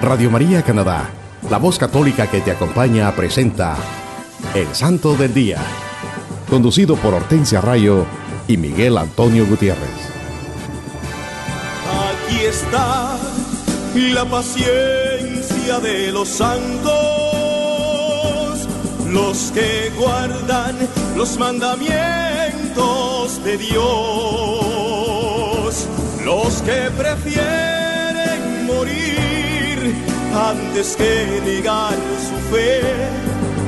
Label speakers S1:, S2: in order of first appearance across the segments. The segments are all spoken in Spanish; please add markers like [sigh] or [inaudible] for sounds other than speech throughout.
S1: Radio María Canadá, la voz católica que te acompaña, presenta El Santo del Día, conducido por Hortensia Rayo y Miguel Antonio Gutiérrez.
S2: Aquí está la paciencia de los santos, los que guardan los mandamientos de Dios, los que prefieren morir antes que negar su fe.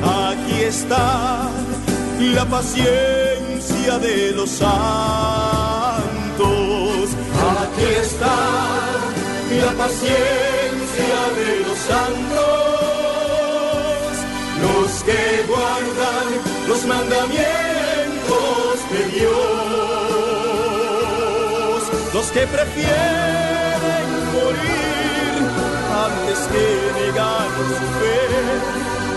S2: Aquí está la paciencia de los santos. Aquí está la paciencia de los santos, los que guardan los mandamientos de Dios, los que prefieren morir antes que negar su fe.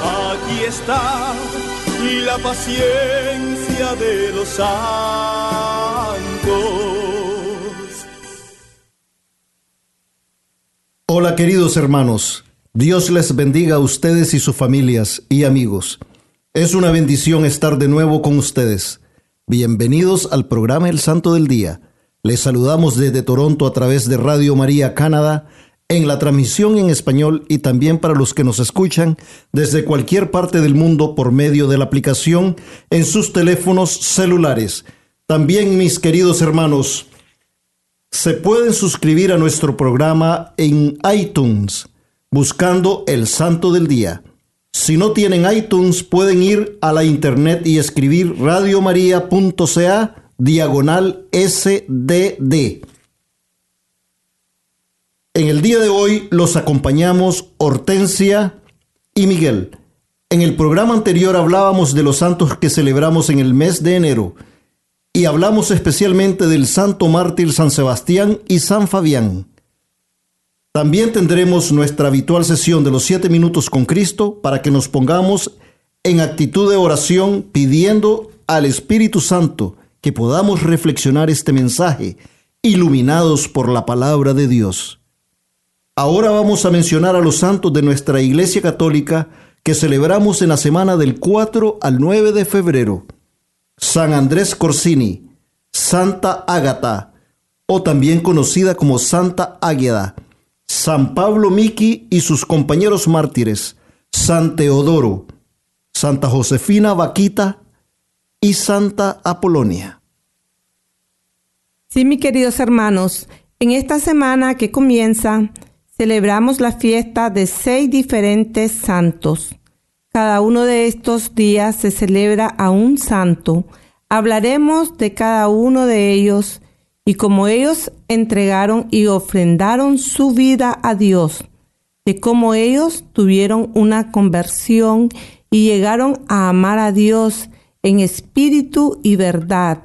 S2: Aquí está la paciencia de los santos.
S3: Hola queridos hermanos, Dios les bendiga a ustedes y sus familias y amigos. Es una bendición estar de nuevo con ustedes. Bienvenidos al programa El Santo del Día. Les saludamos desde Toronto a través de Radio María Canadá en la transmisión en español y también para los que nos escuchan desde cualquier parte del mundo por medio de la aplicación en sus teléfonos celulares. También mis queridos hermanos, se pueden suscribir a nuestro programa en iTunes buscando el Santo del Día. Si no tienen iTunes, pueden ir a la internet y escribir radiomaria.ca diagonal SDD. En el día de hoy los acompañamos Hortensia y Miguel. En el programa anterior hablábamos de los santos que celebramos en el mes de enero y hablamos especialmente del santo mártir San Sebastián y San Fabián. También tendremos nuestra habitual sesión de los siete minutos con Cristo para que nos pongamos en actitud de oración pidiendo al Espíritu Santo que podamos reflexionar este mensaje iluminados por la palabra de Dios. Ahora vamos a mencionar a los santos de nuestra Iglesia Católica que celebramos en la semana del 4 al 9 de febrero. San Andrés Corsini, Santa Ágata, o también conocida como Santa Águeda, San Pablo Miki y sus compañeros mártires, San Teodoro, Santa Josefina Vaquita y Santa Apolonia.
S4: Sí, mis queridos hermanos, en esta semana que comienza, celebramos la fiesta de seis diferentes santos. Cada uno de estos días se celebra a un santo. Hablaremos de cada uno de ellos y cómo ellos entregaron y ofrendaron su vida a Dios, de cómo ellos tuvieron una conversión y llegaron a amar a Dios en espíritu y verdad,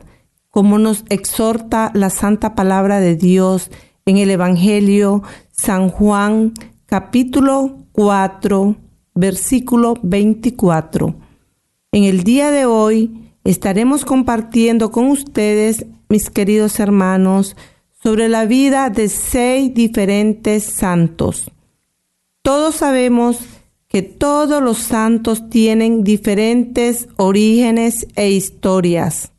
S4: como nos exhorta la santa palabra de Dios en el Evangelio San Juan capítulo 4 versículo 24. En el día de hoy estaremos compartiendo con ustedes mis queridos hermanos, sobre la vida de seis diferentes santos. Todos sabemos que todos los santos tienen diferentes orígenes e historias,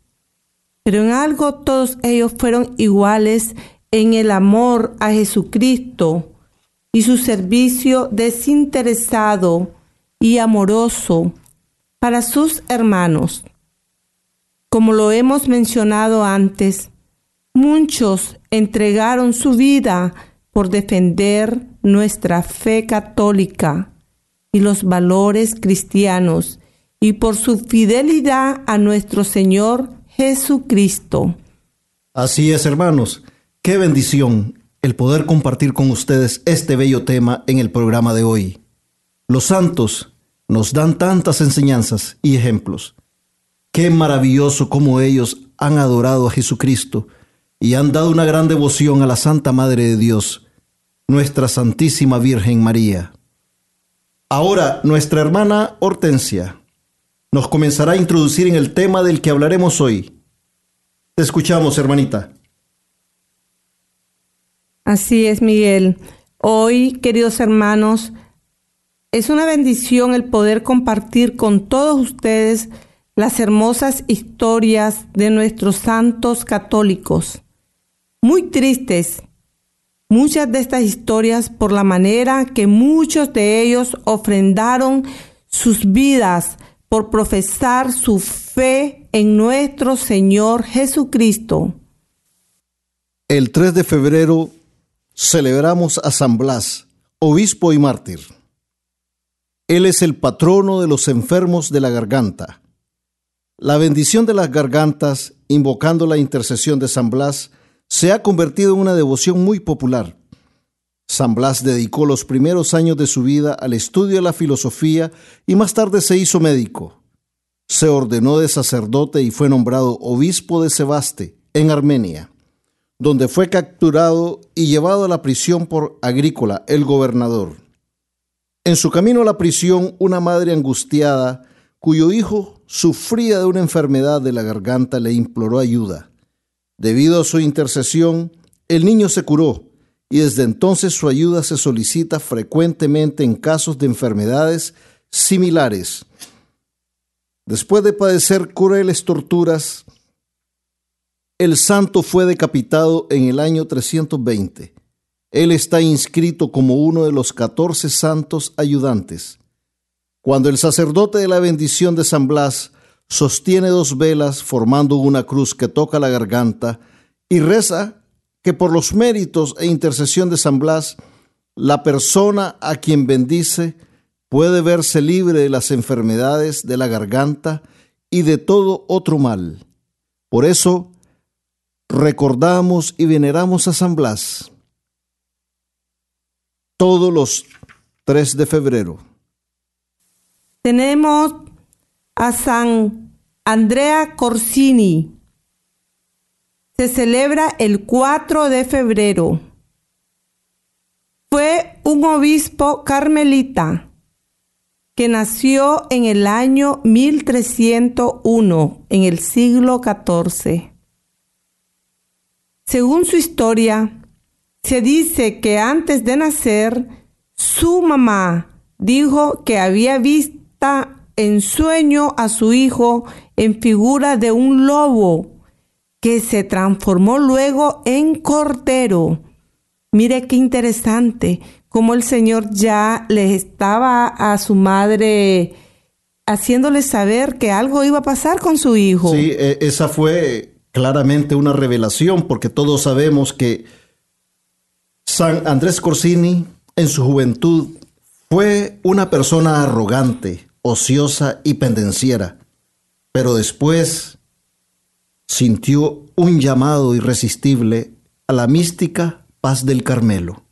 S4: pero en algo todos ellos fueron iguales en el amor a Jesucristo y su servicio desinteresado y amoroso para sus hermanos. Como lo hemos mencionado antes, muchos entregaron su vida por defender nuestra fe católica y los valores cristianos y por su fidelidad a nuestro Señor Jesucristo.
S3: Así es, hermanos. Qué bendición el poder compartir con ustedes este bello tema en el programa de hoy. Los santos nos dan tantas enseñanzas y ejemplos. Qué maravilloso cómo ellos han adorado a Jesucristo y han dado una gran devoción a la Santa Madre de Dios, nuestra Santísima Virgen María. Ahora nuestra hermana Hortensia nos comenzará a introducir en el tema del que hablaremos hoy. Te escuchamos, hermanita.
S4: Así es, Miguel. Hoy, queridos hermanos, es una bendición el poder compartir con todos ustedes las hermosas historias de nuestros santos católicos. Muy tristes, muchas de estas historias por la manera que muchos de ellos ofrendaron sus vidas por profesar su fe en nuestro Señor Jesucristo.
S3: El 3 de febrero celebramos a San Blas, obispo y mártir. Él es el patrono de los enfermos de la garganta. La bendición de las gargantas, invocando la intercesión de San Blas, se ha convertido en una devoción muy popular. San Blas dedicó los primeros años de su vida al estudio de la filosofía y más tarde se hizo médico. Se ordenó de sacerdote y fue nombrado obispo de Sebaste, en Armenia donde fue capturado y llevado a la prisión por Agrícola, el gobernador. En su camino a la prisión, una madre angustiada, cuyo hijo sufría de una enfermedad de la garganta, le imploró ayuda. Debido a su intercesión, el niño se curó y desde entonces su ayuda se solicita frecuentemente en casos de enfermedades similares. Después de padecer crueles torturas, el santo fue decapitado en el año 320. Él está inscrito como uno de los catorce santos ayudantes. Cuando el sacerdote de la bendición de San Blas sostiene dos velas formando una cruz que toca la garganta y reza que por los méritos e intercesión de San Blas, la persona a quien bendice puede verse libre de las enfermedades de la garganta y de todo otro mal. Por eso, recordamos y veneramos a San Blas todos los 3 de febrero.
S4: Tenemos a San Andrea Corsini. Se celebra el 4 de febrero. Fue un obispo carmelita que nació en el año 1301, en el siglo XIV. Según su historia, se dice que antes de nacer, su mamá dijo que había visto en sueño a su hijo en figura de un lobo que se transformó luego en cordero. Mire qué interesante, cómo el Señor ya le estaba a su madre haciéndole saber que algo iba a pasar con su hijo.
S3: Sí, e, esa fue claramente una revelación, porque todos sabemos que San Andrés Corsini en su juventud fue una persona arrogante, ociosa y pendenciera, pero después sintió un llamado irresistible a la mística paz del Carmelo.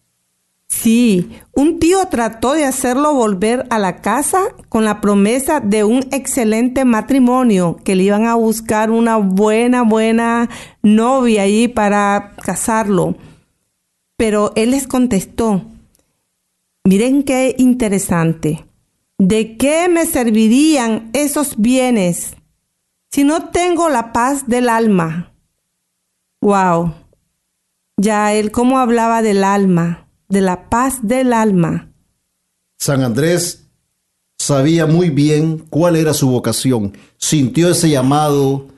S4: Sí, un tío trató de hacerlo volver a la casa con la promesa de un excelente matrimonio, que le iban a buscar una buena, buena novia allí para casarlo. Pero él les contestó, miren qué interesante, ¿de qué me servirían esos bienes si no tengo la paz del alma? Wow, ya él cómo hablaba del alma de la paz del alma.
S3: San Andrés sabía muy bien cuál era su vocación, sintió ese llamado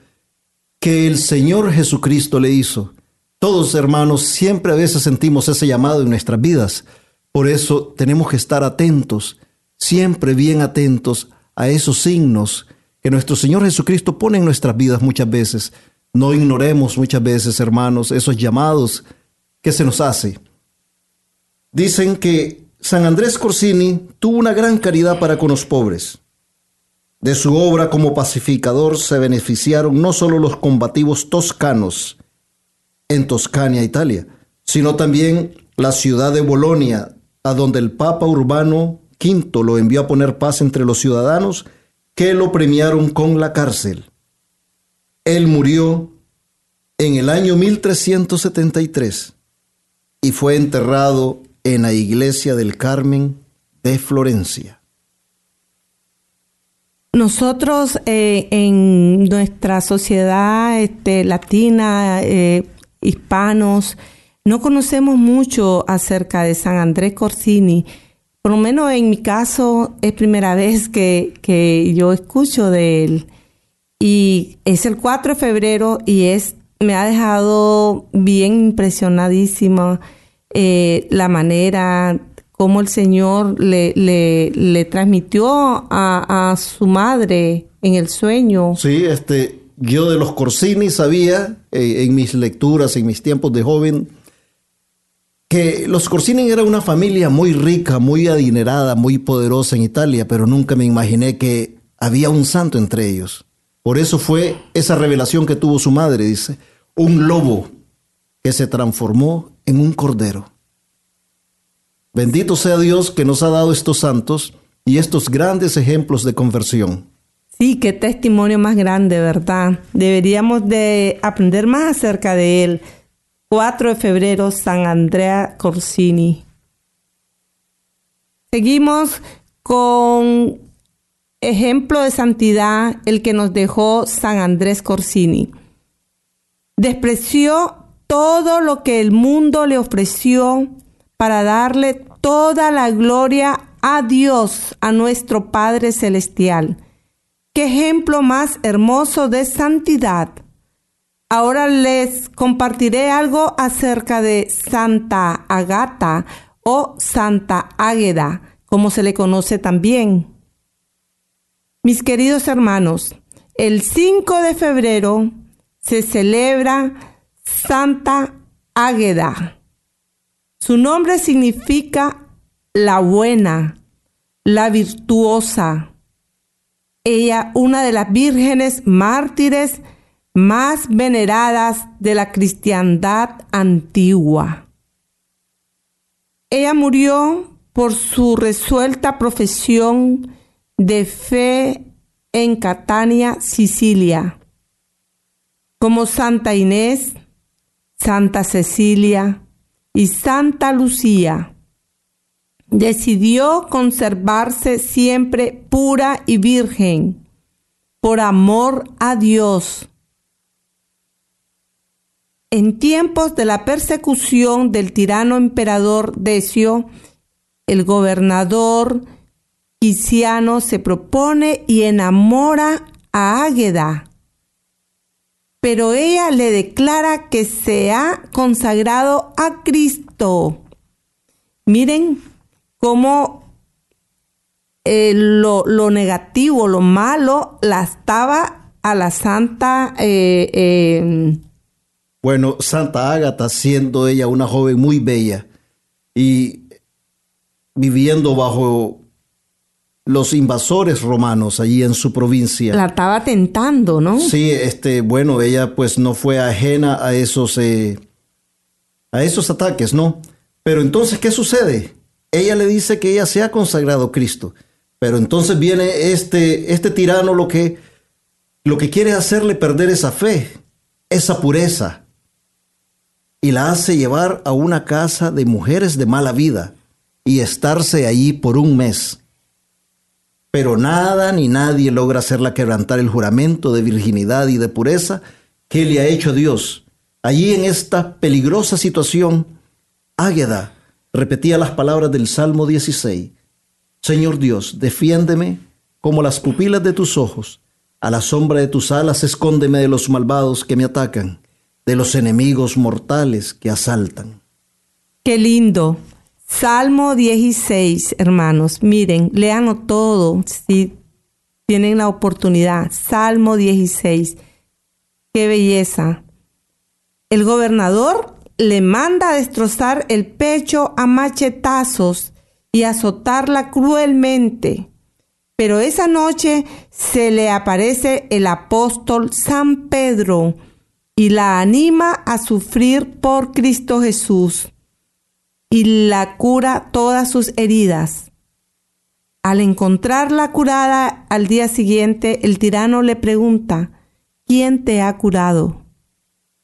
S3: que el Señor Jesucristo le hizo. Todos hermanos siempre a veces sentimos ese llamado en nuestras vidas. Por eso tenemos que estar atentos, siempre bien atentos a esos signos que nuestro Señor Jesucristo pone en nuestras vidas muchas veces. No ignoremos muchas veces, hermanos, esos llamados que se nos hace. Dicen que San Andrés Corsini tuvo una gran caridad para con los pobres. De su obra como pacificador se beneficiaron no solo los combativos toscanos en Toscania, Italia, sino también la ciudad de Bolonia, a donde el Papa Urbano V lo envió a poner paz entre los ciudadanos que lo premiaron con la cárcel. Él murió en el año 1373 y fue enterrado en la iglesia del Carmen de Florencia.
S4: Nosotros eh, en nuestra sociedad este, latina, eh, hispanos, no conocemos mucho acerca de San Andrés Corsini. Por lo menos en mi caso es primera vez que, que yo escucho de él. Y es el 4 de febrero y es me ha dejado bien impresionadísima eh, la manera como el Señor le, le, le transmitió a, su madre en el sueño.
S3: Sí, este, yo de los Corsini sabía eh, en mis lecturas, en mis tiempos de joven, que los Corsini era una familia muy rica, muy adinerada, muy poderosa en Italia, pero nunca me imaginé que había un santo entre ellos. Por eso fue esa revelación que tuvo su madre, dice, un lobo que se transformó en un cordero. Bendito sea Dios que nos ha dado estos santos y estos grandes ejemplos de conversión.
S4: Sí, qué testimonio más grande, ¿verdad? Deberíamos de aprender más acerca de él. 4 de febrero, San Andrea Corsini. Seguimos con ejemplo de santidad el que nos dejó San Andrés Corsini. Despreció todo lo que el mundo le ofreció para darle toda la gloria a Dios, a nuestro Padre Celestial. Qué ejemplo más hermoso de santidad. Ahora les compartiré algo acerca de Santa Agata o Santa Águeda, como se le conoce también. Mis queridos hermanos, el 5 de febrero se celebra Santa Águeda. Su nombre significa la buena, la virtuosa. Ella, una de las vírgenes mártires más veneradas de la cristiandad antigua. Ella murió por su resuelta profesión de fe en Catania, Sicilia como Santa Inés, Santa Cecilia y Santa Lucía. Decidió conservarse siempre pura y virgen por amor a Dios. En tiempos de la persecución del tirano emperador Decio, el gobernador Quisiano se propone y enamora a Águeda, pero ella le declara que se ha consagrado a Cristo. Miren cómo eh, lo, negativo, lo malo, la estaba a la santa... Eh, eh,
S3: bueno, Santa Ágata, siendo ella una joven muy bella y viviendo bajo los invasores romanos allí en su provincia.
S4: La estaba tentando, ¿no?
S3: Sí, este, bueno, ella pues no fue ajena a esos, eh, a esos ataques, ¿no? Pero entonces, ¿qué sucede? Ella le dice que ella se ha consagrado a Cristo, pero entonces viene este, este tirano lo que, lo que quiere hacerle perder esa fe, esa pureza, y la hace llevar a una casa de mujeres de mala vida y estarse allí por un mes pero nada ni nadie logra hacerla quebrantar el juramento de virginidad y de pureza que le ha hecho Dios. Allí en esta peligrosa situación, Águeda repetía las palabras del Salmo 16. Señor Dios, defiéndeme como las pupilas de tus ojos. A la sombra de tus alas escóndeme de los malvados que me atacan, de los enemigos mortales que asaltan.
S4: Qué lindo. Salmo 16, hermanos, miren, léanlo todo si tienen la oportunidad. Salmo 16, qué belleza. El gobernador le manda destrozar el pecho a machetazos y azotarla cruelmente. Pero esa noche se le aparece el apóstol San Pedro y la anima a sufrir por Cristo Jesús y la cura todas sus heridas. Al encontrarla curada al día siguiente, el tirano le pregunta, ¿quién te ha curado?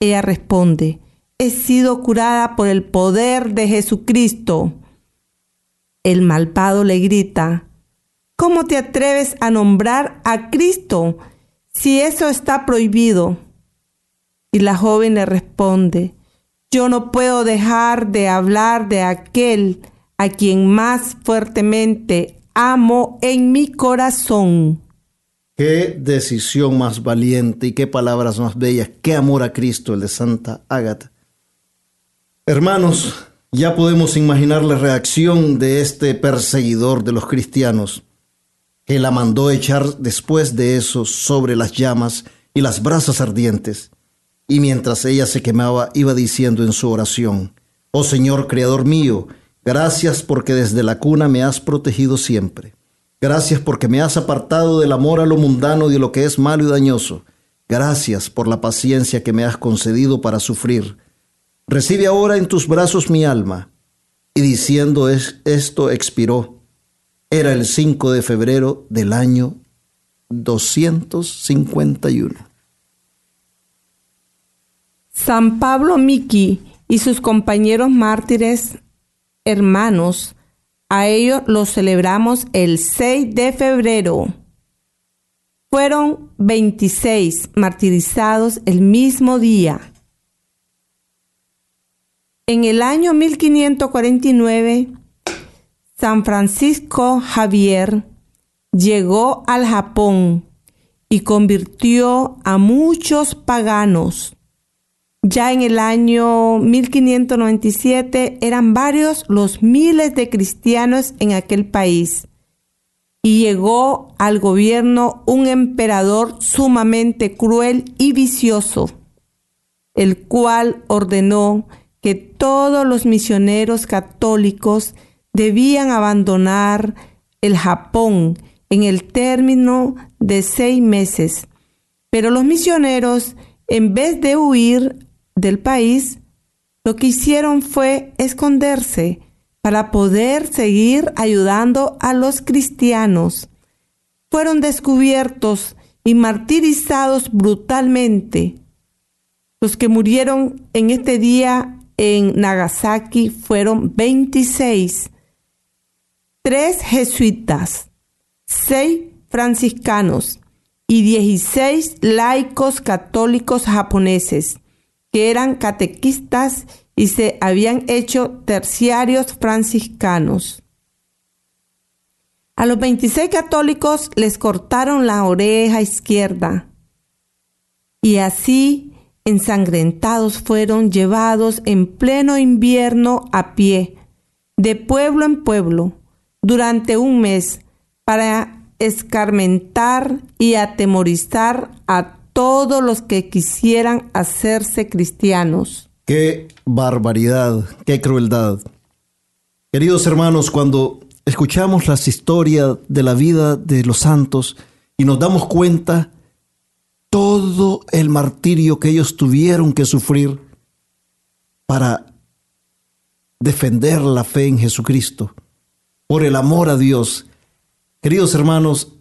S4: Ella responde, he sido curada por el poder de Jesucristo. El malvado le grita, ¿cómo te atreves a nombrar a Cristo si eso está prohibido? Y la joven le responde, yo no puedo dejar de hablar de aquel a quien más fuertemente amo en mi corazón.
S3: Qué decisión más valiente y qué palabras más bellas, qué amor a Cristo el de Santa Ágata. Hermanos, ya podemos imaginar la reacción de este perseguidor de los cristianos, que la mandó echar después de eso sobre las llamas y las brasas ardientes. Y mientras ella se quemaba, iba diciendo en su oración, Oh Señor, Creador mío, gracias porque desde la cuna me has protegido siempre. Gracias porque me has apartado del amor a lo mundano y de lo que es malo y dañoso. Gracias por la paciencia que me has concedido para sufrir. Recibe ahora en tus brazos mi alma. Y diciendo es, esto expiró. Era el 5 de febrero del año 251.
S4: San Pablo Miki y sus compañeros mártires hermanos a ellos los celebramos el 6 de febrero. Fueron 26 martirizados el mismo día. En el año 1549, San Francisco Javier llegó al Japón y convirtió a muchos paganos ya en el año 1597 eran varios los miles de cristianos en aquel país y llegó al gobierno un emperador sumamente cruel y vicioso, el cual ordenó que todos los misioneros católicos debían abandonar el Japón en el término de seis meses. Pero los misioneros, en vez de huir, del país, lo que hicieron fue esconderse para poder seguir ayudando a los cristianos. Fueron descubiertos y martirizados brutalmente. Los que murieron en este día en Nagasaki fueron 26, tres jesuitas, seis franciscanos y 16 laicos católicos japoneses que eran catequistas y se habían hecho terciarios franciscanos. A los 26 católicos les cortaron la oreja izquierda y así ensangrentados fueron llevados en pleno invierno a pie, de pueblo en pueblo, durante un mes, para escarmentar y atemorizar a todos los que quisieran hacerse cristianos.
S3: Qué barbaridad, qué crueldad. Queridos hermanos, cuando escuchamos las historias de la vida de los santos y nos damos cuenta todo el martirio que ellos tuvieron que sufrir para defender la fe en Jesucristo, por el amor a Dios. Queridos hermanos,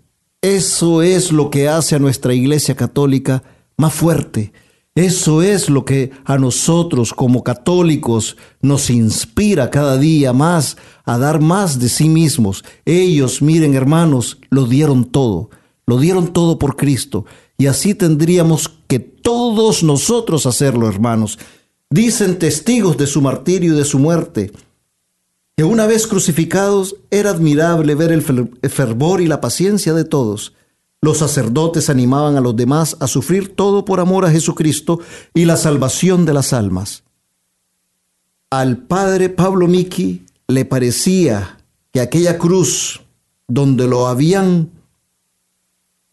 S3: eso es lo que hace a nuestra iglesia católica más fuerte. Eso es lo que a nosotros como católicos nos inspira cada día más a dar más de sí mismos. Ellos, miren hermanos, lo dieron todo, lo dieron todo por Cristo. Y así tendríamos que todos nosotros hacerlo, hermanos. Dicen testigos de su martirio y de su muerte que una vez crucificados era admirable ver el fervor y la paciencia de todos. Los sacerdotes animaban a los demás a sufrir todo por amor a Jesucristo y la salvación de las almas. Al padre Pablo Miki le parecía que aquella cruz donde lo habían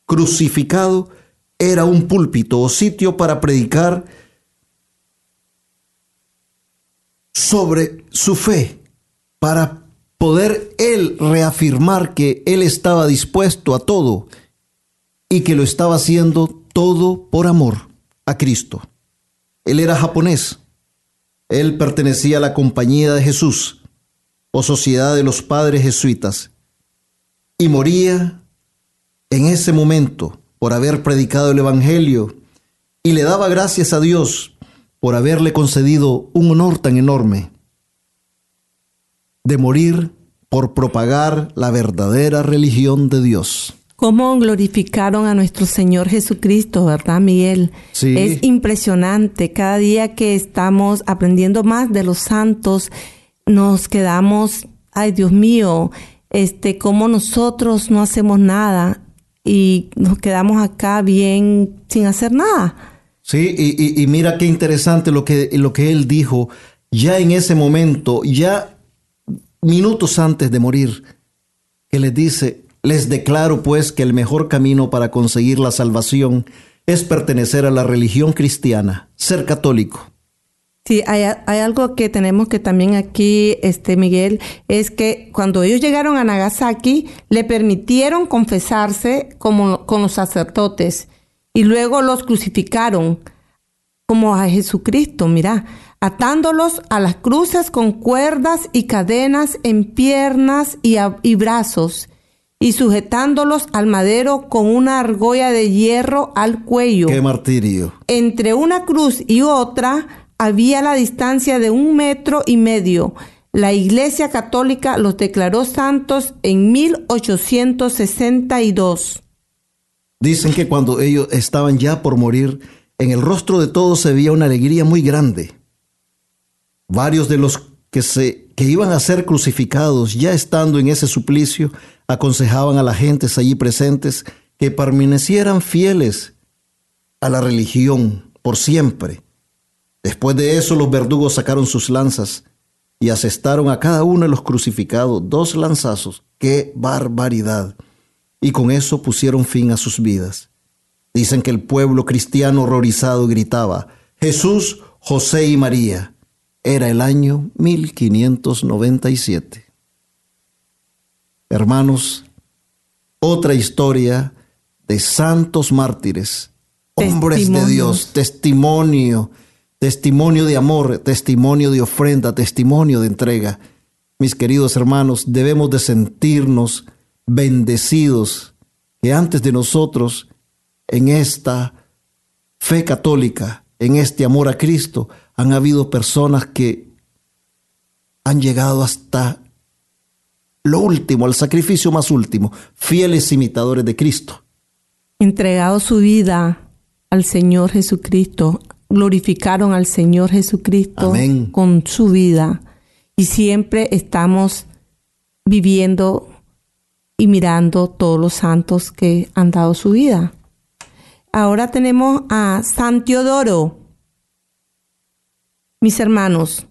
S3: crucificado era un púlpito o sitio para predicar sobre su fe para poder él reafirmar que él estaba dispuesto a todo y que lo estaba haciendo todo por amor a Cristo. Él era japonés. Él pertenecía a la Compañía de Jesús o Sociedad de los Padres Jesuitas y moría en ese momento por haber predicado el Evangelio y le daba gracias a Dios por haberle concedido un honor tan enorme de morir por propagar la verdadera religión de Dios.
S4: cómo glorificaron a nuestro Señor Jesucristo, ¿verdad, Miguel?
S3: Sí.
S4: Es impresionante. Cada día que estamos aprendiendo más de los santos, nos quedamos, ay Dios mío, este, cómo nosotros no hacemos nada y nos quedamos acá bien sin hacer nada.
S3: Sí, y, y- y mira qué interesante lo que, lo que él dijo ya en ese momento, ya minutos antes de morir, que les dice, les declaro pues que el mejor camino para conseguir la salvación es pertenecer a la religión cristiana, ser católico.
S4: Sí, hay, hay algo que tenemos que también aquí, este Miguel, es que cuando ellos llegaron a Nagasaki, le permitieron confesarse como con los sacerdotes y luego los crucificaron como a Jesucristo, mira, atándolos a las cruces con cuerdas y cadenas en piernas y, a- y brazos y sujetándolos al madero con una argolla de hierro al cuello
S3: Qué martirio.
S4: entre una cruz y otra había la distancia de un metro y medio. La Iglesia Católica los declaró santos en 1862.
S3: Dicen que cuando ellos estaban ya por morir, en el rostro de todos se veía una alegría muy grande. Varios de los que, se, que iban a ser crucificados, ya estando en ese suplicio, aconsejaban a las gentes allí presentes que permanecieran fieles a la religión por siempre. Después de eso, los verdugos sacaron sus lanzas y asestaron a cada uno de los crucificados dos lanzazos. ¡Qué barbaridad! Y con eso pusieron fin a sus vidas. Dicen que el pueblo cristiano horrorizado gritaba, Jesús, José y María. Era el año 1597. Hermanos, otra historia de santos mártires, hombres de. Dios, testimonio, testimonio de amor, testimonio de ofrenda, testimonio de entrega. Mis queridos hermanos, debemos de sentirnos bendecidos que antes de nosotros, en esta fe católica, en este amor a Cristo, han habido personas que han llegado hasta lo último, al sacrificio más último, fieles imitadores de Cristo.
S4: Entregado su vida al Señor Jesucristo, glorificaron al Señor Jesucristo
S3: Amén.
S4: con su vida y siempre estamos viviendo y mirando todos los santos que han dado su vida. Ahora tenemos a San Teodoro. Mis hermanos,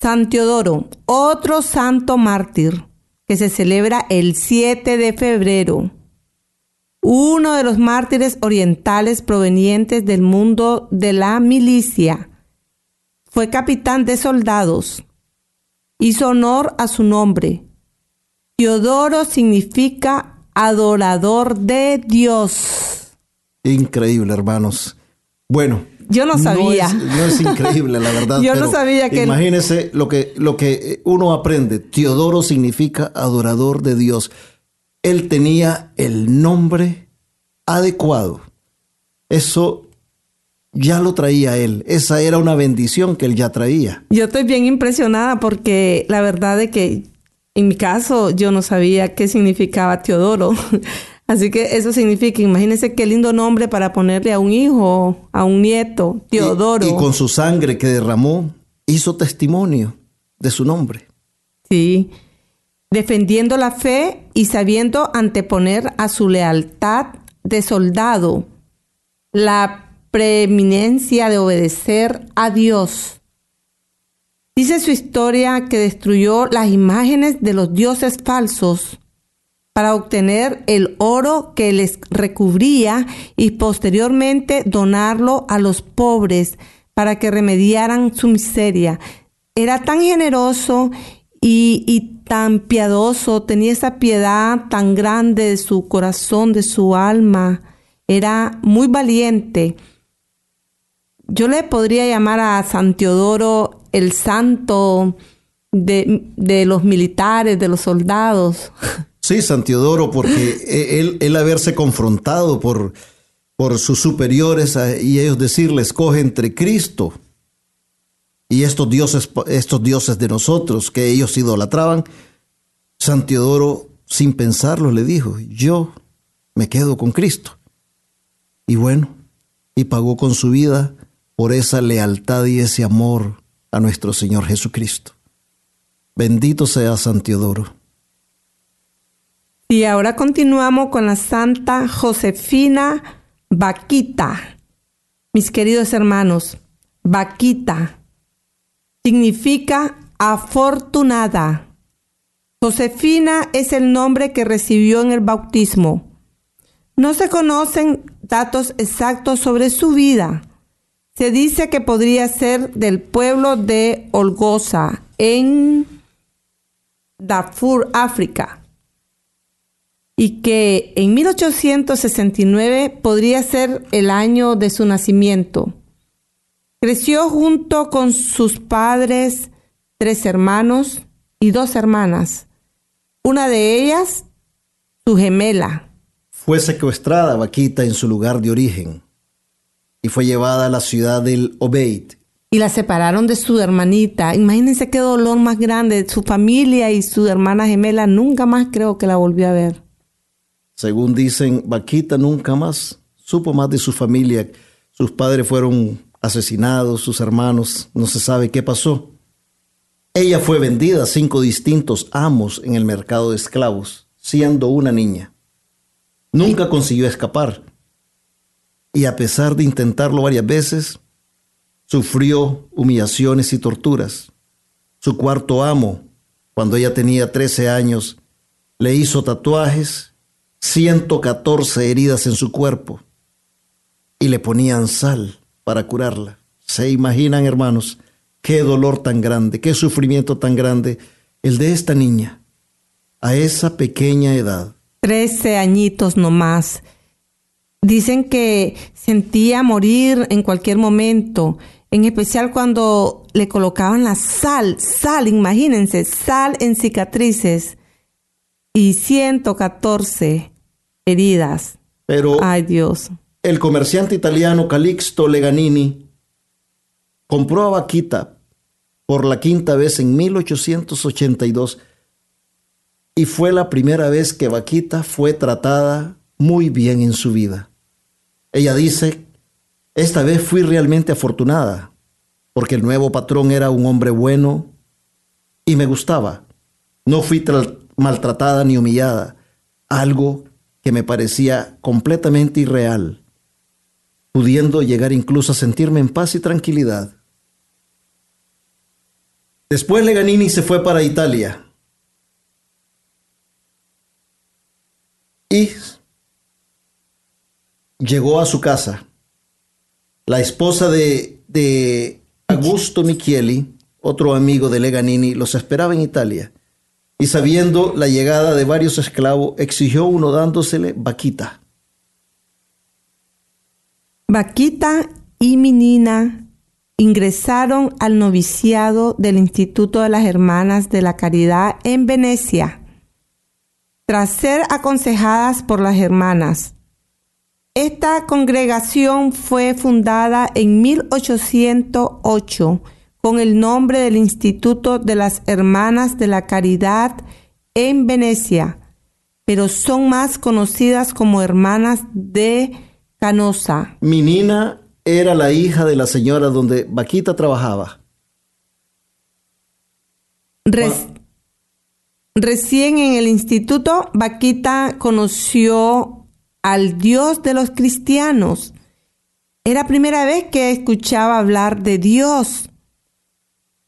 S4: San Teodoro, otro santo mártir que se celebra el 7 de febrero. Uno de los mártires orientales provenientes del mundo de la milicia. Fue capitán de soldados. Hizo honor a su nombre. Teodoro significa adorador de Dios.
S3: Increíble, hermanos. Bueno.
S4: Yo no sabía.
S3: es, no es increíble, la verdad. [laughs]
S4: Yo no sabía que-
S3: Imagínense lo que, lo que uno aprende. Teodoro significa adorador de Dios. Él tenía el nombre adecuado. Eso ya lo traía él. Esa era una bendición que él ya traía.
S4: Yo estoy bien impresionada porque la verdad de que en mi caso yo no sabía qué significaba Teodoro. [laughs] Así que eso significa, imagínense qué lindo nombre para ponerle a un hijo, a un nieto,
S3: Y-
S4: Teodoro.
S3: Y, con su sangre que derramó, hizo testimonio de su nombre.
S4: Sí. Defendiendo la fe y sabiendo anteponer a su lealtad de soldado la preeminencia de obedecer a Dios. Dice su historia que destruyó las imágenes de los dioses falsos para obtener el oro que les recubría y posteriormente donarlo a los pobres para que remediaran su miseria. Era tan generoso y, tan piadoso, tenía esa piedad tan grande de su corazón, de su alma. Era muy valiente. Yo le podría llamar a San Teodoro el santo de los militares, de los soldados. [laughs]
S3: Sí, San Teodoro, porque [laughs] él, él haberse confrontado por, por sus superiores a- y ellos decirle, escoge entre Cristo y estos dioses, estos dioses de nosotros que ellos idolatraban, San Teodoro, sin pensarlo, le dijo, yo me quedo con Cristo. Y bueno, y pagó con su vida por esa lealtad y ese amor a nuestro Señor Jesucristo. Bendito sea Santiodoro.
S4: Y ahora continuamos con la Santa Josefina Vaquita. Mis queridos hermanos, Vaquita significa afortunada. Josefina es el nombre que recibió en el bautismo. No se conocen datos exactos sobre su vida. Se dice que podría ser del pueblo de Olgoza, en Darfur, África, y que en 1869 podría ser el año de su nacimiento. Creció junto con sus padres, tres hermanos y dos hermanas. Una de ellas, su gemela.
S3: Fue secuestrada Vaquita en su lugar de origen y fue llevada a la ciudad del Obeid.
S4: Y la separaron de su hermanita. Imagínense qué dolor más grande. Su familia y su hermana gemela nunca más creo que la volvió a ver.
S3: Según dicen, Vaquita nunca más supo más de su familia. Sus padres fueron asesinados, sus hermanos, no se sabe qué pasó. Ella fue vendida a cinco distintos amos en el mercado de esclavos, siendo una niña. Nunca consiguió escapar. Y a pesar de intentarlo varias veces, sufrió humillaciones y torturas. Su cuarto amo, cuando ella tenía 13 años, le hizo tatuajes, 114 heridas en su cuerpo y le ponían sal para curarla. ¿Se imaginan, hermanos, qué dolor tan grande, qué sufrimiento tan grande el de esta niña a esa pequeña edad?
S4: Trece añitos nomás. Dicen que sentía morir en cualquier momento, en especial cuando le colocaban la sal, sal, imagínense, sal en cicatrices y 114 heridas.
S3: Pero
S4: Ay Dios
S3: el comerciante italiano Calixto Leganini compró a Vaquita por la quinta vez en 1882 y fue la primera vez que Vaquita fue tratada muy bien en su vida. Ella dice, esta vez fui realmente afortunada porque el nuevo patrón era un hombre bueno y me gustaba. No fui maltratada ni humillada, algo que me parecía completamente irreal pudiendo llegar incluso a sentirme en paz y tranquilidad. Después Leganini se fue para Italia. Y llegó a su casa. La esposa de, de Augusto Michieli, otro amigo de Leganini, los esperaba en Italia. Y sabiendo la llegada de varios esclavos, exigió uno dándosele vaquita.
S4: Vaquita y Minina ingresaron al noviciado del Instituto de las Hermanas de la Caridad en Venecia, tras ser aconsejadas por las hermanas. Esta congregación fue fundada en 1808 con el nombre del Instituto de las Hermanas de la Caridad en Venecia, pero son más conocidas como Hermanas de Canosa.
S3: Minina era la hija de la señora donde Vaquita trabajaba.
S4: recién en el instituto, Vaquita conoció al Dios de los cristianos. Era primera vez que escuchaba hablar de Dios.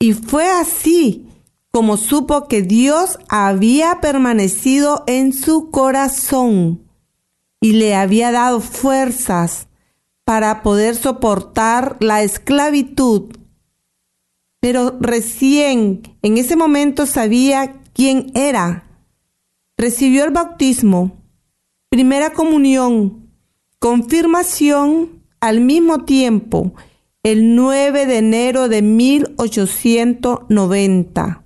S4: Y fue así como supo que Dios había permanecido en su corazón y le había dado fuerzas para poder soportar la esclavitud. Pero recién en ese momento sabía quién era. Recibió el bautismo, primera comunión, confirmación al mismo tiempo, el 9 de enero de 1890,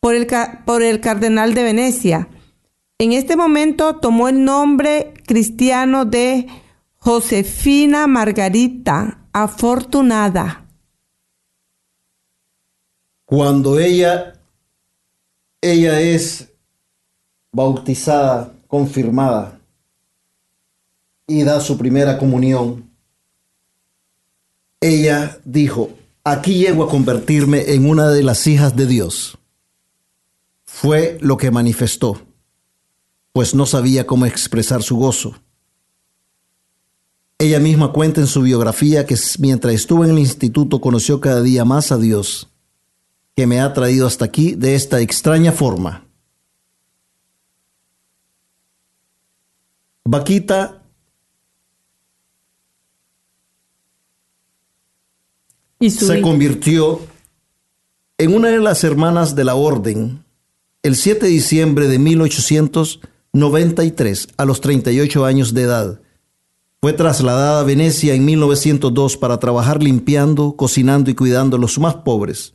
S4: por el, por el cardenal de Venecia en este momento tomó el nombre cristiano de Josefina Margarita Afortunada.
S3: Cuando ella, ella es bautizada, confirmada, y da su primera comunión, ella dijo, aquí llego a convertirme en una de las hijas de Dios. Fue lo que manifestó, pues no sabía cómo expresar su gozo. Ella misma cuenta en su biografía que mientras estuvo en el instituto conoció cada día más a Dios, que me ha traído hasta aquí de esta extraña forma. Vaquita se convirtió en una de las hermanas de la orden el 7 de diciembre de 1893 a los 38 años de edad. Fue trasladada a Venecia en 1902 para trabajar limpiando, cocinando y cuidando a los más pobres.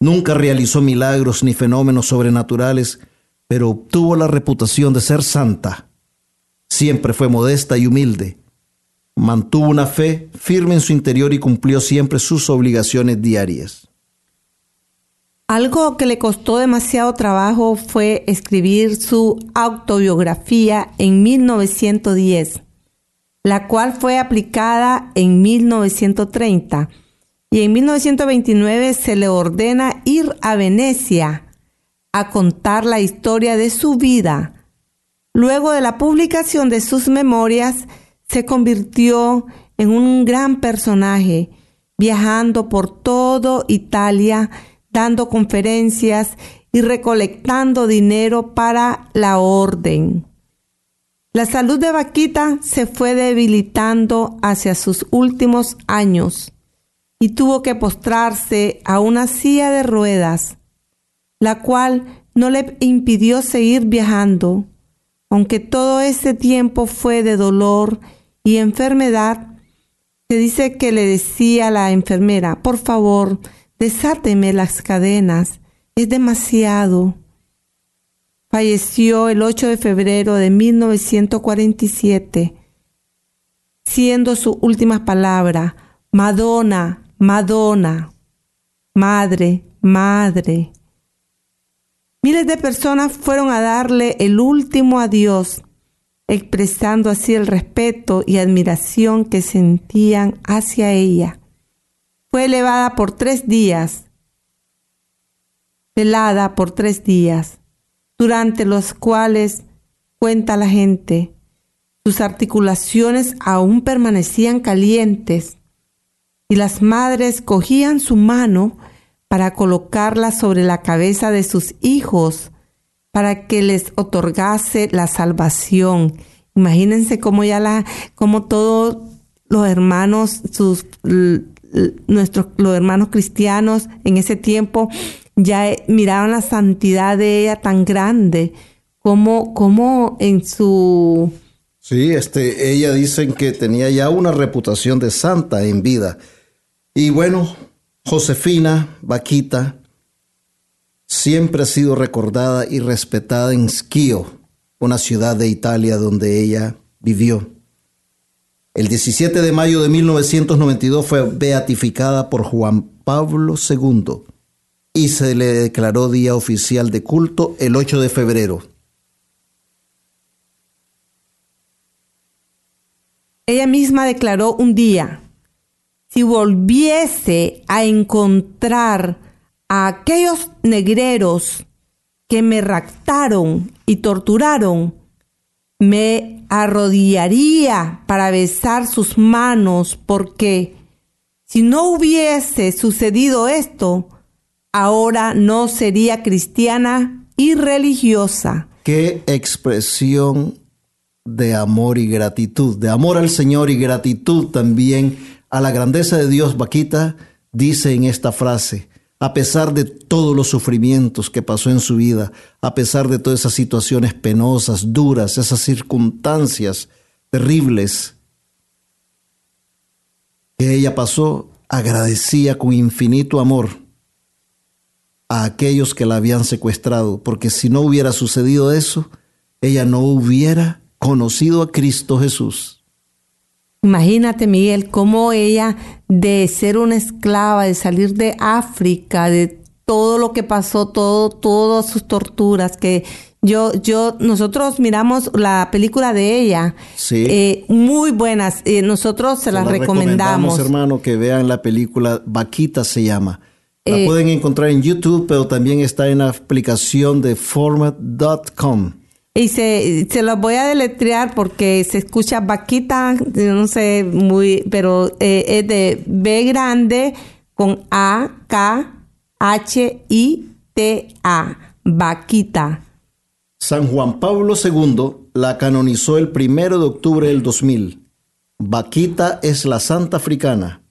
S3: Nunca realizó milagros ni fenómenos sobrenaturales, pero obtuvo la reputación de ser santa. Siempre fue modesta y humilde. Mantuvo una fe firme en su interior y cumplió siempre sus obligaciones diarias.
S4: Algo que le costó demasiado trabajo fue escribir su autobiografía en 1910, la cual fue aplicada en 1930 y en 1929 se le ordena ir a Venecia a contar la historia de su vida Luego de la publicación de sus memorias, se convirtió en un gran personaje, viajando por todo Italia, dando conferencias y recolectando dinero para la orden. La salud de Vaquita se fue debilitando hacia sus últimos años y tuvo que postrarse a una silla de ruedas, la cual no le impidió seguir viajando aunque todo ese tiempo fue de dolor y enfermedad, se dice que le decía a la enfermera, por favor, desáteme las cadenas, es demasiado. Falleció el 8 de febrero de 1947, siendo su última palabra, Madonna, Madonna, Madre, Madre. Miles de personas fueron a darle el último adiós, expresando así el respeto y admiración que sentían hacia ella. Fue elevada por tres días, velada por tres días, durante los cuales, cuenta la gente, sus articulaciones aún permanecían calientes y las madres cogían su mano para colocarla sobre la cabeza de sus hijos, para que les otorgase la salvación. Imagínense cómo ya la, como todos los hermanos, nuestros los hermanos cristianos en ese tiempo ya miraban la santidad de ella tan grande, como, como en su
S3: Sí, este, ella dicen que tenía ya una reputación de santa en vida. Y bueno, Josefina Vaquita siempre ha sido recordada y respetada en Schio, una ciudad de Italia donde ella vivió. El 17 de mayo de 1992 fue beatificada por Juan Pablo II y se le declaró día oficial de culto el 8 de febrero.
S4: Ella misma declaró un día, si volviese a encontrar aquellos negreros que me raptaron y torturaron, me arrodillaría para besar sus manos porque si no hubiese sucedido esto, ahora no sería cristiana y religiosa.
S3: Qué expresión de amor y gratitud, de amor al Señor y gratitud también a la grandeza de Dios, Vaquita dice en esta frase, a pesar de todos los sufrimientos que pasó en su vida, a pesar de todas esas situaciones penosas, duras, esas circunstancias terribles que ella pasó, agradecía con infinito amor a aquellos que la habían secuestrado, porque si no hubiera sucedido eso, ella no hubiera conocido a Cristo Jesús.
S4: Imagínate, Miguel, cómo ella de ser una esclava, de salir de África, de todo lo que pasó, todo, todas sus torturas, que yo, yo, nosotros miramos la película de ella,
S3: Sí.
S4: eh, muy buenas, eh, nosotros se, las
S3: la
S4: recomendamos.
S3: hermano, que vean la película Vaquita se llama. La
S4: Eh,
S3: pueden encontrar en YouTube, pero también está en la aplicación de format.com.
S4: Y se, se los voy a deletrear porque se escucha vaquita, no sé muy, pero eh, es de B grande con A, K, H, I, T, A. Vaquita.
S3: San Juan Pablo II la canonizó el primero de octubre del 2000. Vaquita es la santa africana.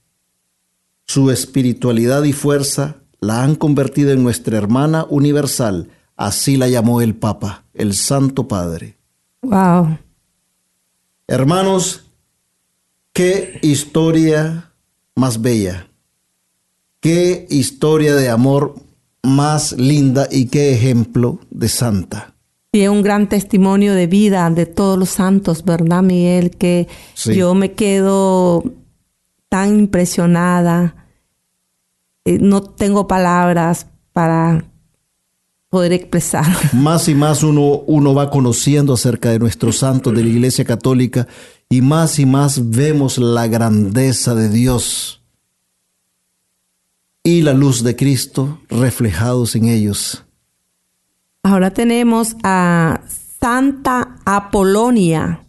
S3: Su espiritualidad y fuerza la han convertido en nuestra hermana universal. Así la llamó el Papa, el Santo Padre.
S4: Wow.
S3: Hermanos, qué historia más bella. Qué historia de amor más linda y qué ejemplo de santa.
S4: Y es un gran testimonio de vida de todos los santos, ¿verdad, Miguel? Que
S3: Sí.
S4: yo me quedo tan impresionada. Eh, no tengo palabras para poder expresar. [laughs]
S3: Más y más uno, uno va conociendo acerca de nuestros santos de la Iglesia Católica y más y más vemos la grandeza de Dios y la luz de Cristo reflejados en ellos.
S4: Ahora tenemos a Santa Apolonia,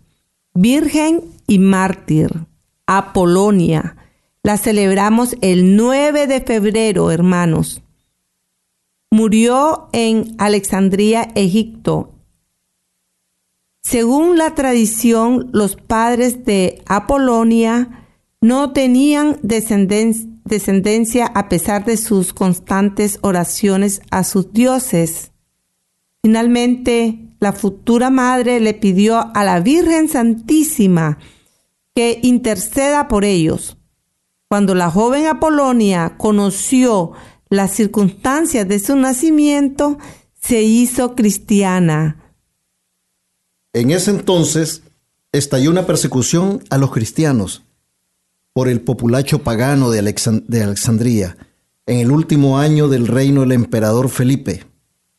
S4: Virgen y Mártir. Apolonia. La celebramos el 9 de febrero, hermanos. Murió en Alexandría, Egipto. Según la tradición, los padres de Apolonia no tenían descenden- descendencia a pesar de sus constantes oraciones a sus dioses. Finalmente, la futura madre le pidió a la Virgen Santísima que interceda por ellos. Cuando la joven Apolonia conoció las circunstancias de su nacimiento, se hizo cristiana.
S3: En ese entonces estalló una persecución a los cristianos por el populacho pagano de, de Alexandría. En el último año del reino del emperador Felipe,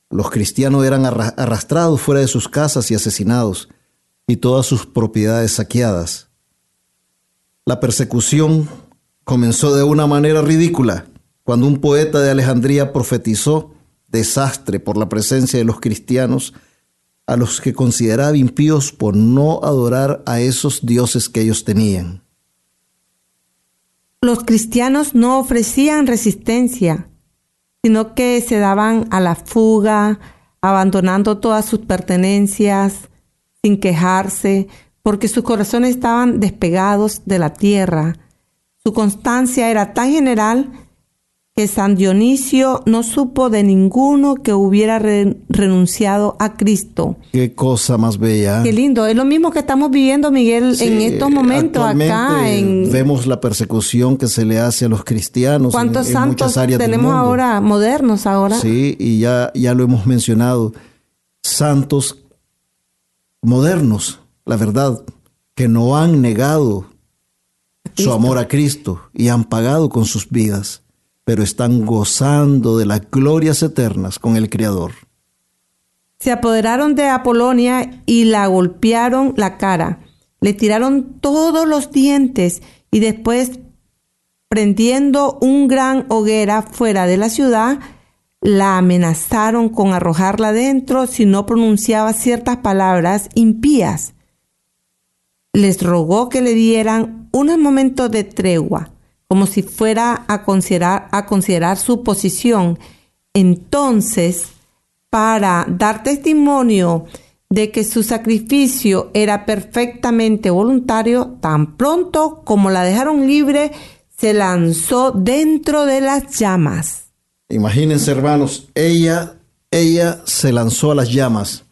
S3: los cristianos eran arra- arrastrados fuera de sus casas y asesinados, y todas sus propiedades saqueadas. La persecución comenzó de una manera ridícula, cuando un poeta de Alejandría profetizó desastre por la presencia de los cristianos a los que consideraba impíos por no adorar a esos dioses que ellos tenían.
S4: Los cristianos no ofrecían resistencia, sino que se daban a la fuga, abandonando todas sus pertenencias, sin quejarse, porque sus corazones estaban despegados de la tierra. Su constancia era tan general que San Dionisio no supo de ninguno que hubiera re- renunciado a Cristo.
S3: Qué cosa más bella.
S4: Qué lindo, es lo mismo que estamos viviendo, Miguel,
S3: Sí,
S4: en estos momentos acá en
S3: vemos la persecución que se le hace a los cristianos en-
S4: ¿Cuántos
S3: en,
S4: santos
S3: muchas áreas del
S4: tenemos
S3: mundo.
S4: ahora, modernos ahora?
S3: Sí, y ya, ya lo hemos mencionado. Santos modernos, la verdad, que no han negado su amor a Cristo y han pagado con sus vidas, pero están gozando de las glorias eternas con el Creador.
S4: Se apoderaron de Apolonia y la golpearon la cara. Le tiraron todos los dientes y después, prendiendo un gran hoguera fuera de la ciudad, la amenazaron con arrojarla dentro si no pronunciaba ciertas palabras impías. Les rogó que le dieran unos momentos de tregua, como si fuera a considerar, a considerar su posición. Entonces, para dar testimonio de que su sacrificio era perfectamente voluntario, tan pronto como la dejaron libre, se lanzó dentro de las llamas.
S3: Imagínense, hermanos, ella, ella se lanzó a las llamas.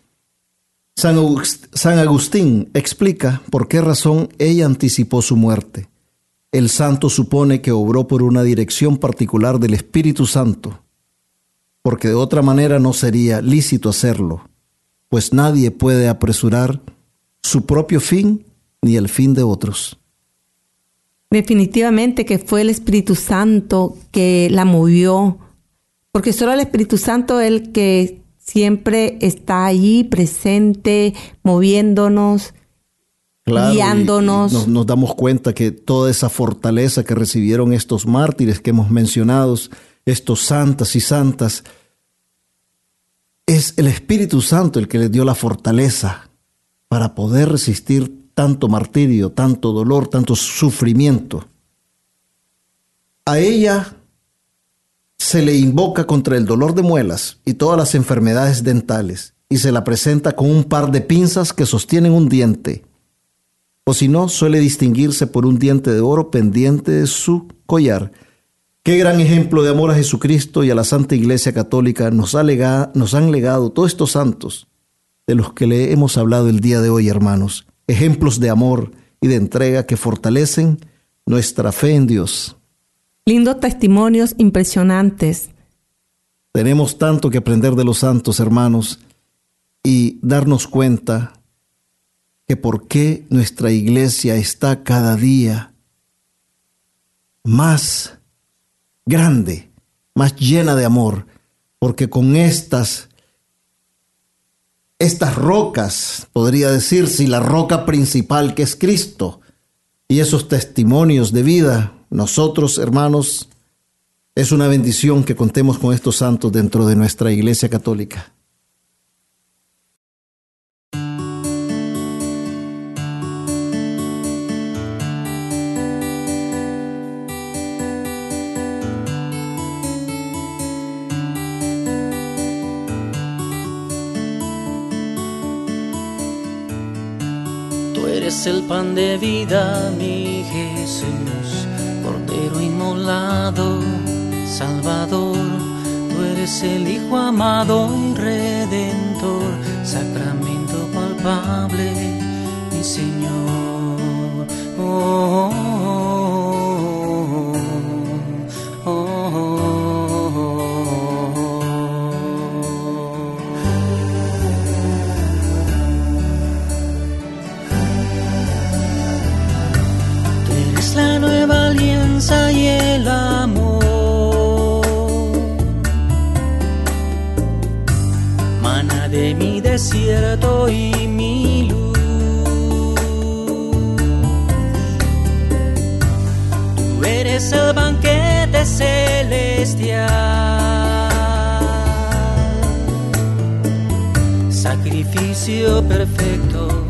S3: San, Agustín explica por qué razón ella anticipó su muerte. El santo supone que obró por una dirección particular del Espíritu Santo, porque de otra manera no sería lícito hacerlo, pues nadie puede apresurar su propio fin ni el fin de otros.
S4: Definitivamente que fue el Espíritu Santo que la movió Porque solo el Espíritu Santo es el que siempre está ahí presente, moviéndonos, guiándonos.
S3: nos, damos cuenta que toda esa fortaleza que recibieron estos mártires que hemos mencionado, estos santas y santas, es el Espíritu Santo el que les dio la fortaleza para poder resistir tanto martirio, tanto dolor, tanto sufrimiento. A ella se le invoca contra el dolor de muelas y todas las enfermedades dentales y se la presenta con un par de pinzas que sostienen un diente. O si no, suele distinguirse por un diente de oro pendiente de su collar. Qué gran ejemplo de amor a Jesucristo y a la Santa Iglesia Católica nos, ha nos han legado todos estos santos de los que le hemos hablado el día de hoy, hermanos. Ejemplos de amor y de entrega que fortalecen nuestra fe en Dios.
S4: Lindos testimonios impresionantes.
S3: Tenemos tanto que aprender de los santos, hermanos, y darnos cuenta que por qué nuestra iglesia está cada día más grande, más llena de amor, porque con estas estas rocas, podría decir, si la roca principal que es Cristo, y esos testimonios de vida, nosotros, hermanos, es una bendición que contemos con estos santos dentro de nuestra Iglesia Católica.
S5: Eres el pan de vida, mi Jesús Cordero inmolado, Salvador, tú eres el Hijo amado y Redentor, sacramento palpable, mi Señor. Oh, oh, desierto y mi luz. Tú eres el banquete celestial. Sacrificio perfecto,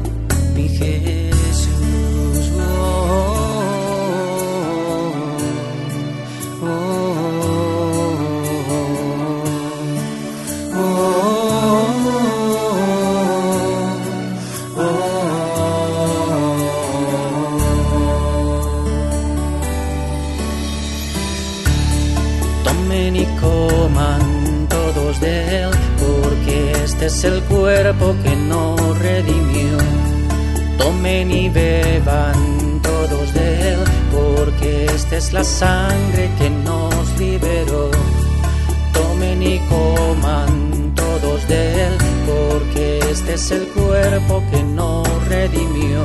S5: es el cuerpo que nos redimió. Tomen y beban todos de él, porque esta es la sangre que nos liberó. Tomen y coman todos de él, porque este es el cuerpo que nos redimió.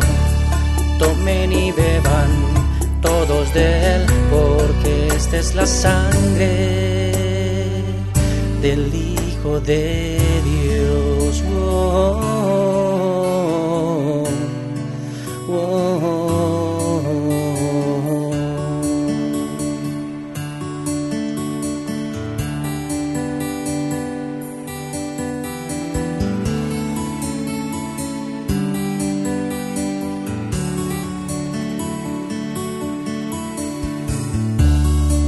S5: Tomen y beban todos de él, porque esta es la sangre del Hijo de Dios.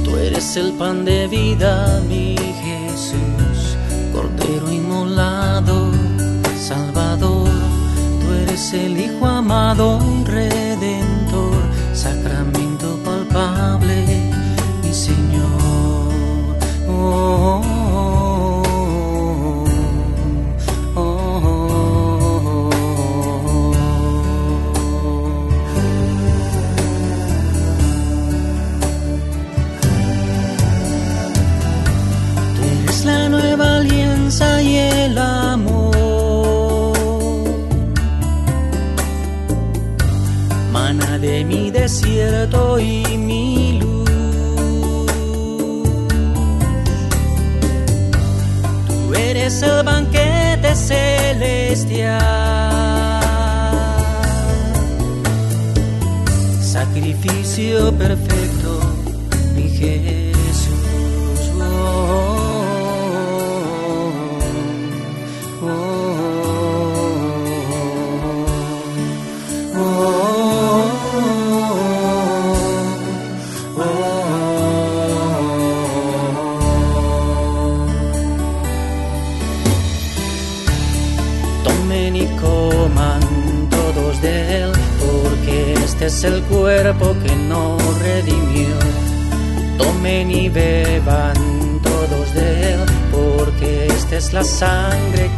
S5: Tú eres el pan de vida, mi Jesús, Cordero inmolado. Eres el Hijo amado y Redentor, Sacramento palpable, mi Señor. Oh, oh, desierto y mi luz. es el banquete celestial. Sacrificio perfecto, mi Jesús. Sangre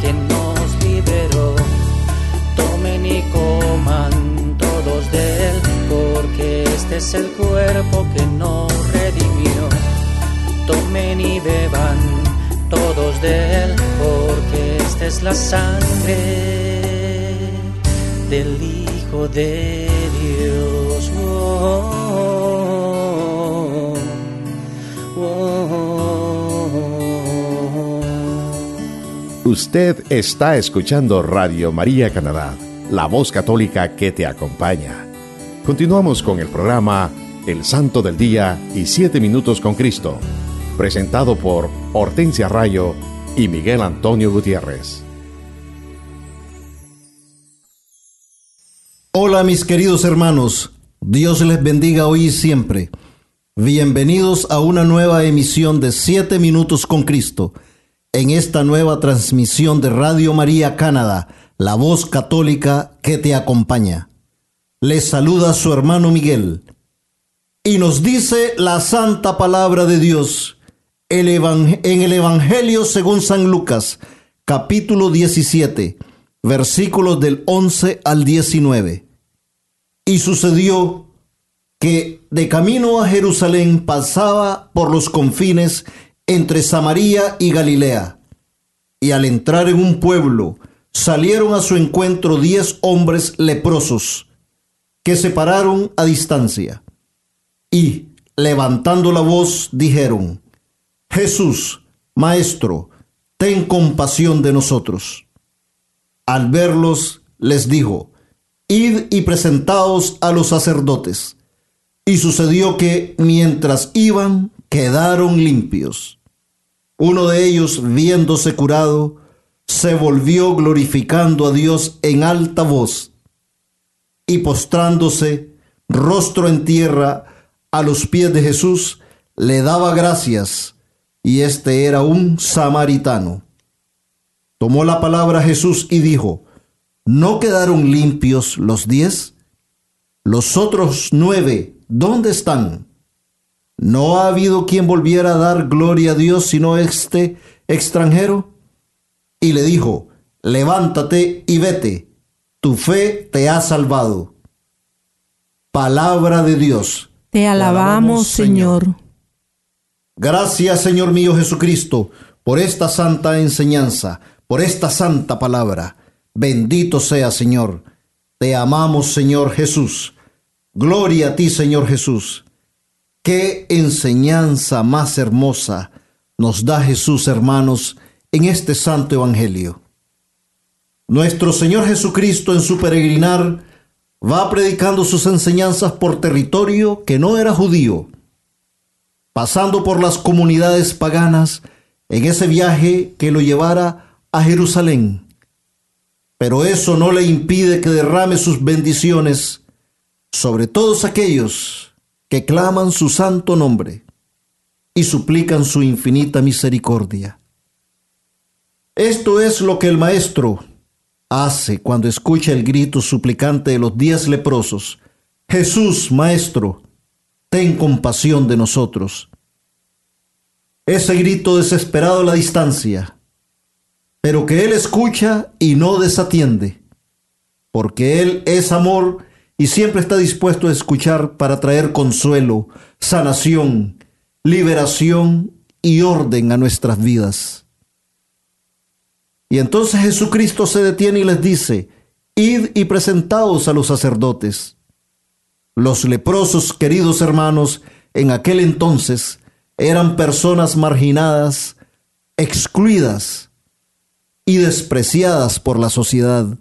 S1: Usted está escuchando Radio María Canadá, la voz católica que te acompaña. Continuamos con el programa El Santo del Día y Siete Minutos con Cristo, presentado por Hortensia Rayo y Miguel Antonio Gutiérrez.
S3: Hola mis queridos hermanos, Dios les bendiga hoy y siempre. Bienvenidos a una nueva emisión de Siete Minutos con Cristo, en esta nueva transmisión de Radio María Canadá, la voz católica que te acompaña. Les saluda su hermano Miguel y nos dice la santa palabra de Dios en el Evangelio según San Lucas, capítulo 17, versículos del 11 al 19. Y sucedió que de camino a Jerusalén pasaba por los confines entre Samaria y Galilea. Y al entrar en un pueblo, salieron a su encuentro diez hombres leprosos, que se pararon a distancia. Y, levantando la voz, dijeron, Jesús, Maestro, ten compasión de nosotros. Al verlos, les dijo, Id y presentaos a los sacerdotes. Y sucedió que, mientras iban, quedaron limpios. Uno de ellos, viéndose curado, se volvió glorificando a Dios en alta voz, y postrándose, rostro en tierra, a los pies de Jesús, le daba gracias, y este era un samaritano. Tomó la palabra Jesús y dijo, ¿no quedaron limpios los diez? Los otros nueve, ¿dónde están? ¿No ha habido quien volviera a dar gloria a Dios sino este extranjero? Y le dijo, levántate y vete, tu fe te ha salvado. Palabra de Dios.
S4: Te alabamos, Señor.
S3: Gracias, Señor mío Jesucristo, por esta santa enseñanza, por esta santa palabra. Bendito sea, Señor. Te amamos, Señor Jesús. Gloria a ti, Señor Jesús. Qué enseñanza más hermosa nos da Jesús, hermanos, en este santo evangelio. Nuestro Señor Jesucristo en su peregrinar va predicando sus enseñanzas por territorio que no era judío, pasando por las comunidades paganas en ese viaje que lo llevara a Jerusalén. Pero eso no le impide que derrame sus bendiciones sobre todos aquellos que claman su santo nombre y suplican su infinita misericordia. Esto es lo que el Maestro hace cuando escucha el grito suplicante de los diez leprosos. Jesús, Maestro, ten compasión de nosotros. Ese grito desesperado a la distancia, pero que Él escucha y no desatiende, porque Él es amor y siempre está dispuesto a escuchar para traer consuelo, sanación, liberación y orden a nuestras vidas. Y entonces Jesucristo se detiene y les dice, id y presentaos a los sacerdotes. Los leprosos, queridos hermanos, en aquel entonces eran personas marginadas, excluidas, y despreciadas por la sociedad,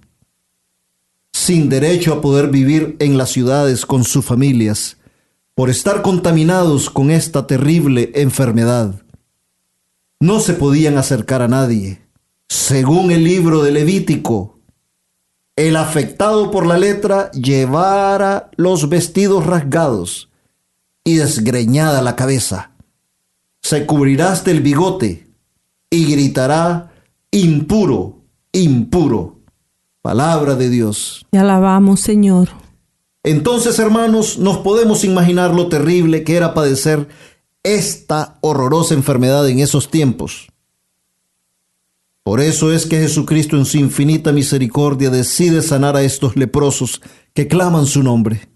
S3: sin derecho a poder vivir en las ciudades con sus familias, por estar contaminados con esta terrible enfermedad. No se podían acercar a nadie. Según el libro de Levítico, el afectado por la lepra llevara los vestidos rasgados y desgreñada la cabeza. Se cubrirá hasta el bigote y gritará, impuro, impuro. Palabra de Dios.
S4: Te alabamos, Señor.
S3: Entonces, hermanos, nos podemos imaginar lo terrible que era padecer esta horrorosa enfermedad en esos tiempos. Por eso es que Jesucristo en su infinita misericordia decide sanar a estos leprosos que claman su nombre.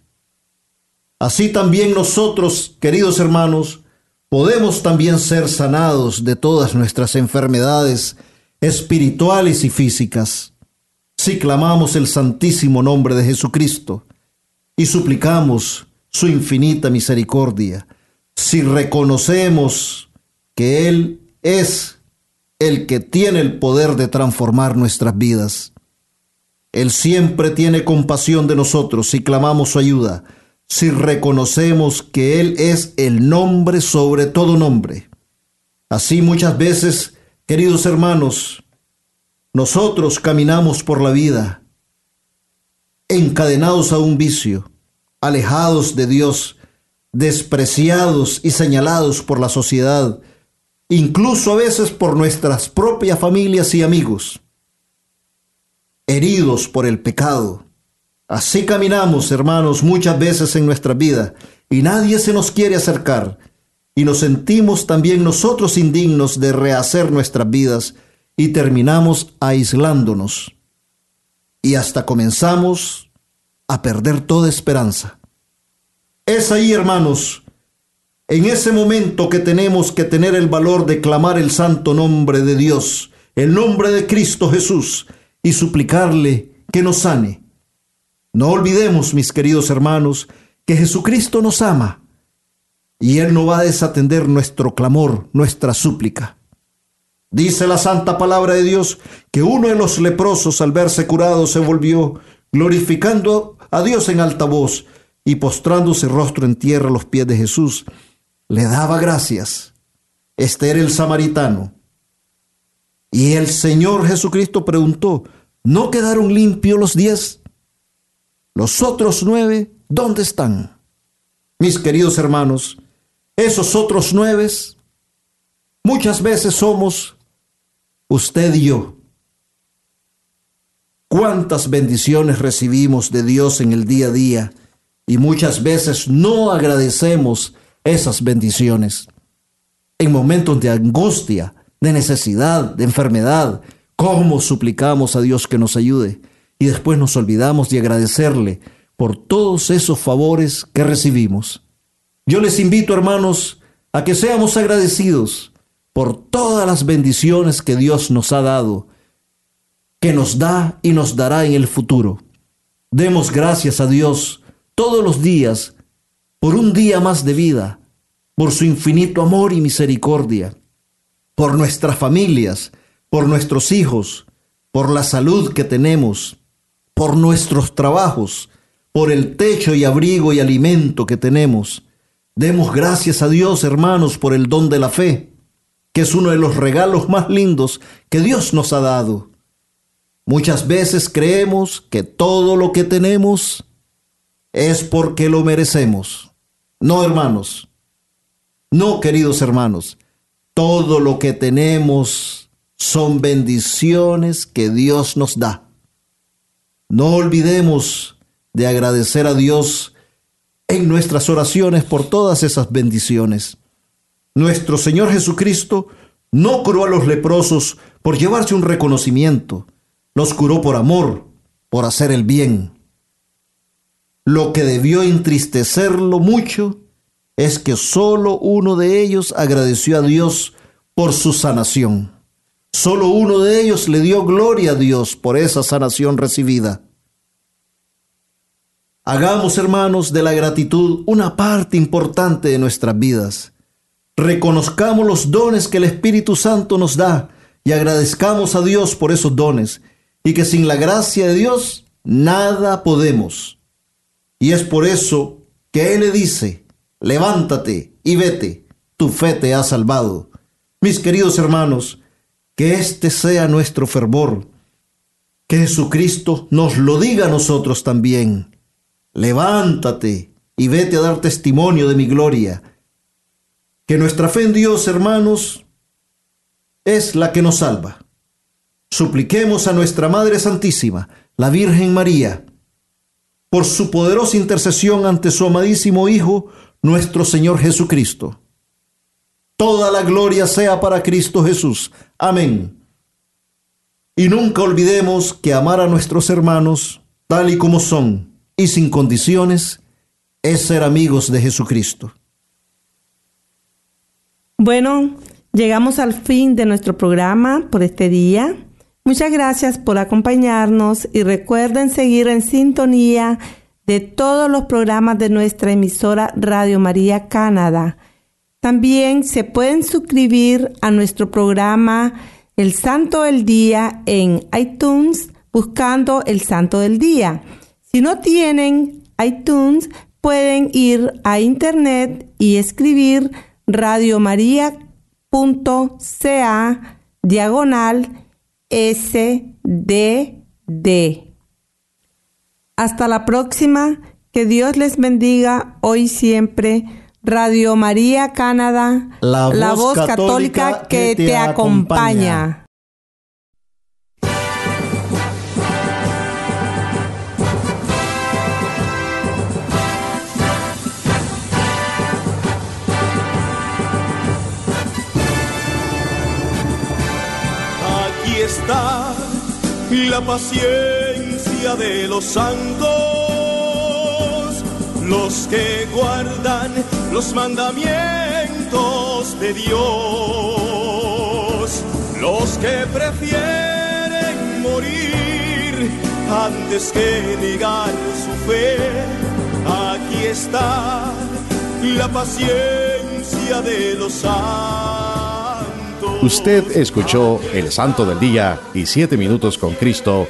S3: Así también nosotros, queridos hermanos, podemos también ser sanados de todas nuestras enfermedades espirituales y físicas si clamamos el santísimo nombre de Jesucristo y suplicamos su infinita misericordia, si reconocemos que Él es el que tiene el poder de transformar nuestras vidas. Él siempre tiene compasión de nosotros si clamamos su ayuda, si reconocemos que Él es el nombre sobre todo nombre. Así muchas veces, queridos hermanos, nosotros caminamos por la vida encadenados a un vicio, alejados de Dios, despreciados y señalados por la sociedad, incluso a veces por nuestras propias familias y amigos, heridos por el pecado. Así caminamos, hermanos, muchas veces en nuestra vida y nadie se nos quiere acercar y nos sentimos también nosotros indignos de rehacer nuestras vidas y terminamos aislándonos y hasta comenzamos a perder toda esperanza. Es ahí, hermanos, en ese momento que tenemos que tener el valor de clamar el santo nombre de Dios, el nombre de Cristo Jesús, y suplicarle que nos sane. No olvidemos, mis queridos hermanos, que Jesucristo nos ama y Él no va a desatender nuestro clamor, nuestra súplica. Dice la santa palabra de Dios que uno de los leprosos al verse curado se volvió glorificando a Dios en alta voz y postrándose rostro en tierra a los pies de Jesús le daba gracias. Este era el samaritano. Y el Señor Jesucristo preguntó, ¿no quedaron limpios los diez? Los otros nueve, ¿dónde están? Mis queridos hermanos, esos otros nueve muchas veces somos usted y yo. ¿Cuántas bendiciones recibimos de Dios en el día a día? Y muchas veces no agradecemos esas bendiciones. En momentos de angustia, de necesidad, de enfermedad, ¿cómo suplicamos a Dios que nos ayude? Y después nos olvidamos de agradecerle por todos esos favores que recibimos. Yo les invito, hermanos, a que seamos agradecidos por todas las bendiciones que Dios nos ha dado, que nos da y nos dará en el futuro. Demos gracias a Dios todos los días por un día más de vida, por su infinito amor y misericordia, por nuestras familias, por nuestros hijos, por la salud que tenemos, por nuestros trabajos, por el techo y abrigo y alimento que tenemos. Demos gracias a Dios, hermanos, por el don de la fe, que es uno de los regalos más lindos que Dios nos ha dado. Muchas veces creemos que todo lo que tenemos es porque lo merecemos. No, hermanos. No, queridos hermanos. Todo lo que tenemos son bendiciones que Dios nos da. No olvidemos de agradecer a Dios en nuestras oraciones por todas esas bendiciones. Nuestro Señor Jesucristo no curó a los leprosos por llevarse un reconocimiento, los curó por amor, por hacer el bien. Lo que debió entristecerlo mucho es que solo uno de ellos agradeció a Dios por su sanación. Solo uno de ellos le dio gloria a Dios por esa sanación recibida. Hagamos, hermanos, de la gratitud una parte importante de nuestras vidas. Reconozcamos los dones que el Espíritu Santo nos da y agradezcamos a Dios por esos dones y que sin la gracia de Dios nada podemos. Y es por eso que Él le dice, levántate y vete, tu fe te ha salvado. Mis queridos hermanos, que este sea nuestro fervor, que Jesucristo nos lo diga a nosotros también. Levántate y vete a dar testimonio de mi gloria. Que nuestra fe en Dios, hermanos, es la que nos salva. Supliquemos a nuestra Madre Santísima, la Virgen María, por su poderosa intercesión ante su amadísimo Hijo, nuestro Señor Jesucristo. Toda la gloria sea para Cristo Jesús. Amén. Y nunca olvidemos que amar a nuestros hermanos tal y como son y sin condiciones es ser amigos de Jesucristo.
S4: Bueno, llegamos al fin de nuestro programa por este día. Muchas gracias por acompañarnos y recuerden seguir en sintonía de todos los programas de nuestra emisora Radio María Canadá. También se pueden suscribir a nuestro programa El Santo del Día en iTunes buscando El Santo del Día. Si no tienen iTunes, pueden ir a internet y escribir radiomaria.ca diagonal SDD. Hasta la próxima. Que Dios les bendiga hoy siempre. Radio María Canadá,
S3: la voz, católica, que, te, acompaña.
S2: Está la paciencia de los santos los que guardan los mandamientos de Dios, los que prefieren morir antes que negar su fe. Aquí está la paciencia de los santos.
S1: Usted escuchó El Santo del Día y Siete Minutos con Cristo,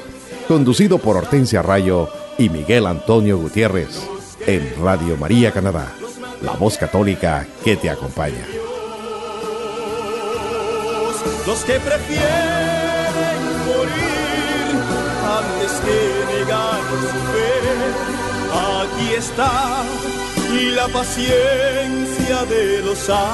S1: conducido por Hortensia Rayo y Miguel Antonio Gutiérrez en Radio María Canadá, la voz católica que te acompaña.
S2: Los que prefieren morir antes que negar su fe, aquí está la paciencia de los santos.